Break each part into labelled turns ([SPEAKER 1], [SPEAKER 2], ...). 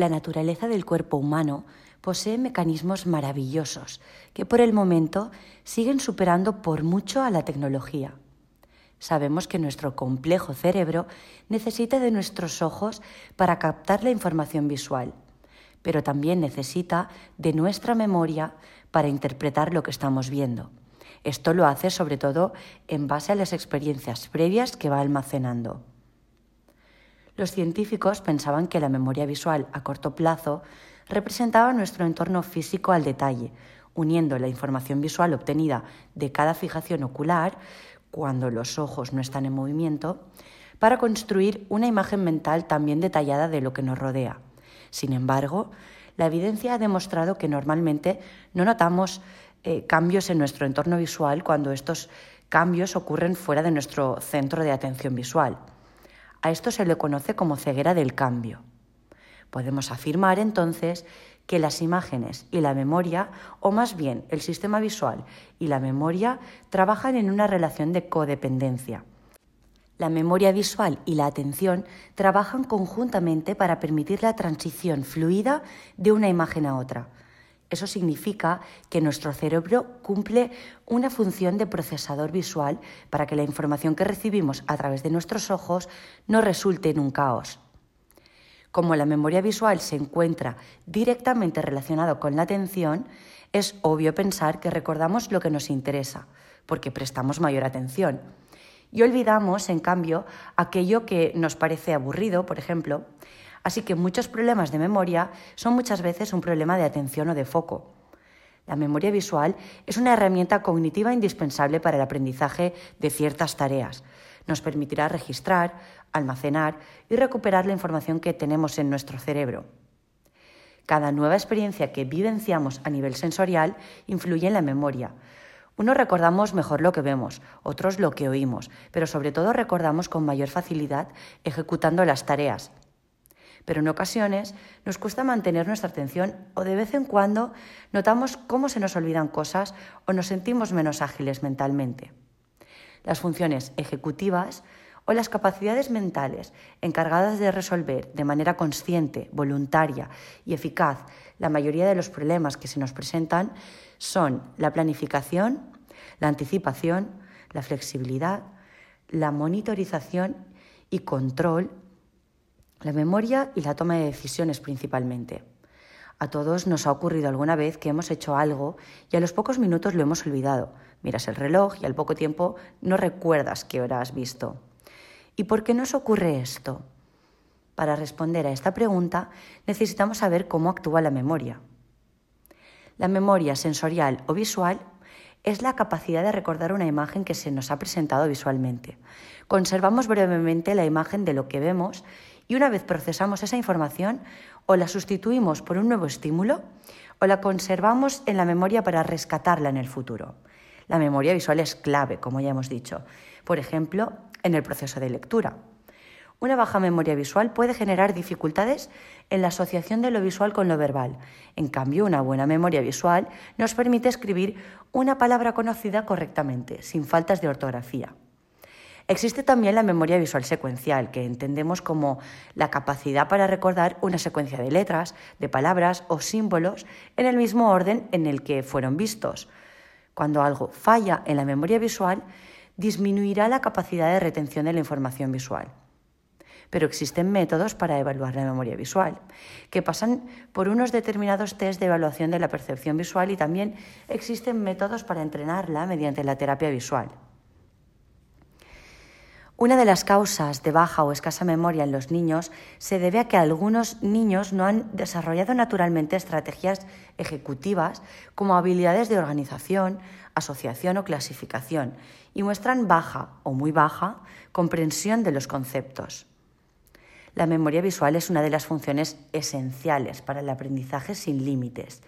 [SPEAKER 1] La naturaleza del cuerpo humano posee mecanismos maravillosos que por el momento siguen superando por mucho a la tecnología. Sabemos que nuestro complejo cerebro necesita de nuestros ojos para captar la información visual, pero también necesita de nuestra memoria para interpretar lo que estamos viendo. Esto lo hace sobre todo en base a las experiencias previas que va almacenando. Los científicos pensaban que la memoria visual a corto plazo representaba nuestro entorno físico al detalle, uniendo la información visual obtenida de cada fijación ocular cuando los ojos no están en movimiento, para construir una imagen mental también detallada de lo que nos rodea. Sin embargo, la evidencia ha demostrado que normalmente no notamos eh, cambios en nuestro entorno visual cuando estos cambios ocurren fuera de nuestro centro de atención visual. A esto se le conoce como ceguera del cambio. Podemos afirmar entonces que las imágenes y la memoria, o más bien el sistema visual y la memoria, trabajan en una relación de codependencia. La memoria visual y la atención trabajan conjuntamente para permitir la transición fluida de una imagen a otra. Eso significa que nuestro cerebro cumple una función de procesador visual para que la información que recibimos a través de nuestros ojos no resulte en un caos. Como la memoria visual se encuentra directamente relacionado con la atención, es obvio pensar que recordamos lo que nos interesa, porque prestamos mayor atención. Y olvidamos, en cambio, aquello que nos parece aburrido, por ejemplo. Así que muchos problemas de memoria son muchas veces un problema de atención o de foco. La memoria visual es una herramienta cognitiva indispensable para el aprendizaje de ciertas tareas. Nos permitirá registrar, almacenar y recuperar la información que tenemos en nuestro cerebro. Cada nueva experiencia que vivenciamos a nivel sensorial influye en la memoria. Unos recordamos mejor lo que vemos, otros lo que oímos, pero sobre todo recordamos con mayor facilidad ejecutando las tareas. Pero en ocasiones nos cuesta mantener nuestra atención o de vez en cuando notamos cómo se nos olvidan cosas o nos sentimos menos ágiles mentalmente. Las funciones ejecutivas o las capacidades mentales encargadas de resolver de manera consciente, voluntaria y eficaz la mayoría de los problemas que se nos presentan son la planificación, la anticipación, la flexibilidad, la monitorización y control, la memoria y la toma de decisiones principalmente. A todos nos ha ocurrido alguna vez que hemos hecho algo y a los pocos minutos lo hemos olvidado. Miras el reloj y al poco tiempo no recuerdas qué hora has visto. ¿Y por qué nos ocurre esto? Para responder a esta pregunta necesitamos saber cómo actúa la memoria. La memoria sensorial o visual es la capacidad de recordar una imagen que se nos ha presentado visualmente. Conservamos brevemente la imagen de lo que vemos y una vez procesamos esa información o la sustituimos por un nuevo estímulo o la conservamos en la memoria para rescatarla en el futuro. La memoria visual es clave, como ya hemos dicho. Por ejemplo, en el proceso de lectura. Una baja memoria visual puede generar dificultades en la asociación de lo visual con lo verbal. En cambio, una buena memoria visual nos permite escribir una palabra conocida correctamente, sin faltas de ortografía. Existe también la memoria visual secuencial, que entendemos como la capacidad para recordar una secuencia de letras, de palabras o símbolos en el mismo orden en el que fueron vistos. Cuando algo falla en la memoria visual, disminuirá la capacidad de retención de la información visual. Pero existen métodos para evaluar la memoria visual, que pasan por unos determinados test de evaluación de la percepción visual y también existen métodos para entrenarla mediante la terapia visual. Una de las causas de baja o escasa memoria en los niños se debe a que algunos niños no han desarrollado naturalmente estrategias ejecutivas como habilidades de organización, asociación o clasificación y muestran baja o muy baja comprensión de los conceptos. La memoria visual es una de las funciones esenciales para el aprendizaje sin límites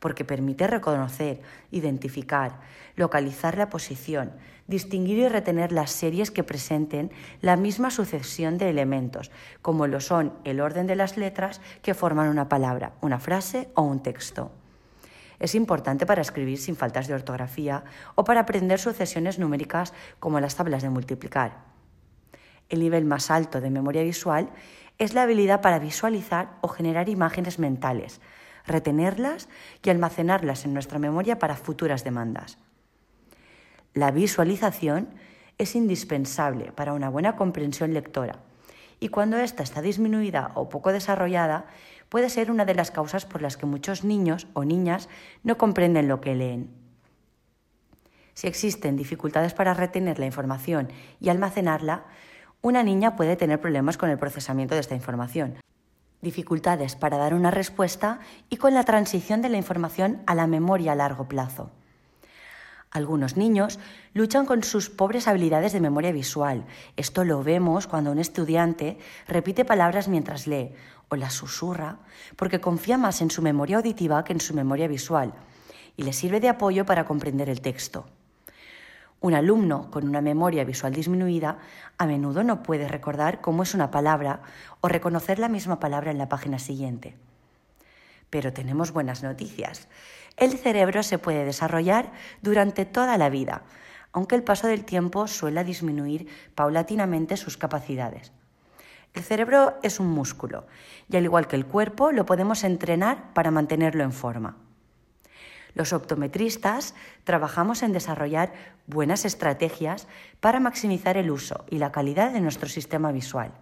[SPEAKER 1] porque permite reconocer, identificar, localizar la posición, distinguir y retener las series que presenten la misma sucesión de elementos, como lo son el orden de las letras que forman una palabra, una frase o un texto. Es importante para escribir sin faltas de ortografía o para aprender sucesiones numéricas como las tablas de multiplicar. El nivel más alto de memoria visual es la habilidad para visualizar o generar imágenes mentales, retenerlas y almacenarlas en nuestra memoria para futuras demandas. La visualización es indispensable para una buena comprensión lectora y cuando ésta está disminuida o poco desarrollada, puede ser una de las causas por las que muchos niños o niñas no comprenden lo que leen. Si existen dificultades para retener la información y almacenarla, una niña puede tener problemas con el procesamiento de esta información, dificultades para dar una respuesta y con la transición de la información a la memoria a largo plazo. Algunos niños luchan con sus pobres habilidades de memoria visual. Esto lo vemos cuando un estudiante repite palabras mientras lee o las susurra porque confía más en su memoria auditiva que en su memoria visual y le sirve de apoyo para comprender el texto. Un alumno con una memoria visual disminuida a menudo no puede recordar cómo es una palabra o reconocer la misma palabra en la página siguiente. Pero tenemos buenas noticias. El cerebro se puede desarrollar durante toda la vida, aunque el paso del tiempo suele disminuir paulatinamente sus capacidades. El cerebro es un músculo y al igual que el cuerpo lo podemos entrenar para mantenerlo en forma. Los optometristas trabajamos en desarrollar buenas estrategias para maximizar el uso y la calidad de nuestro sistema visual.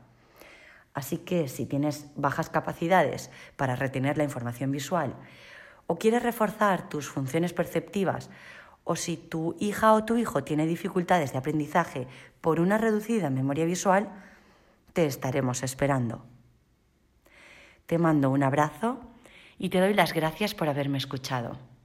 [SPEAKER 1] Así que si tienes bajas capacidades para retener la información visual o quieres reforzar tus funciones perceptivas o si tu hija o tu hijo tiene dificultades de aprendizaje por una reducida memoria visual, te estaremos esperando. Te mando un abrazo y te doy las gracias por haberme escuchado.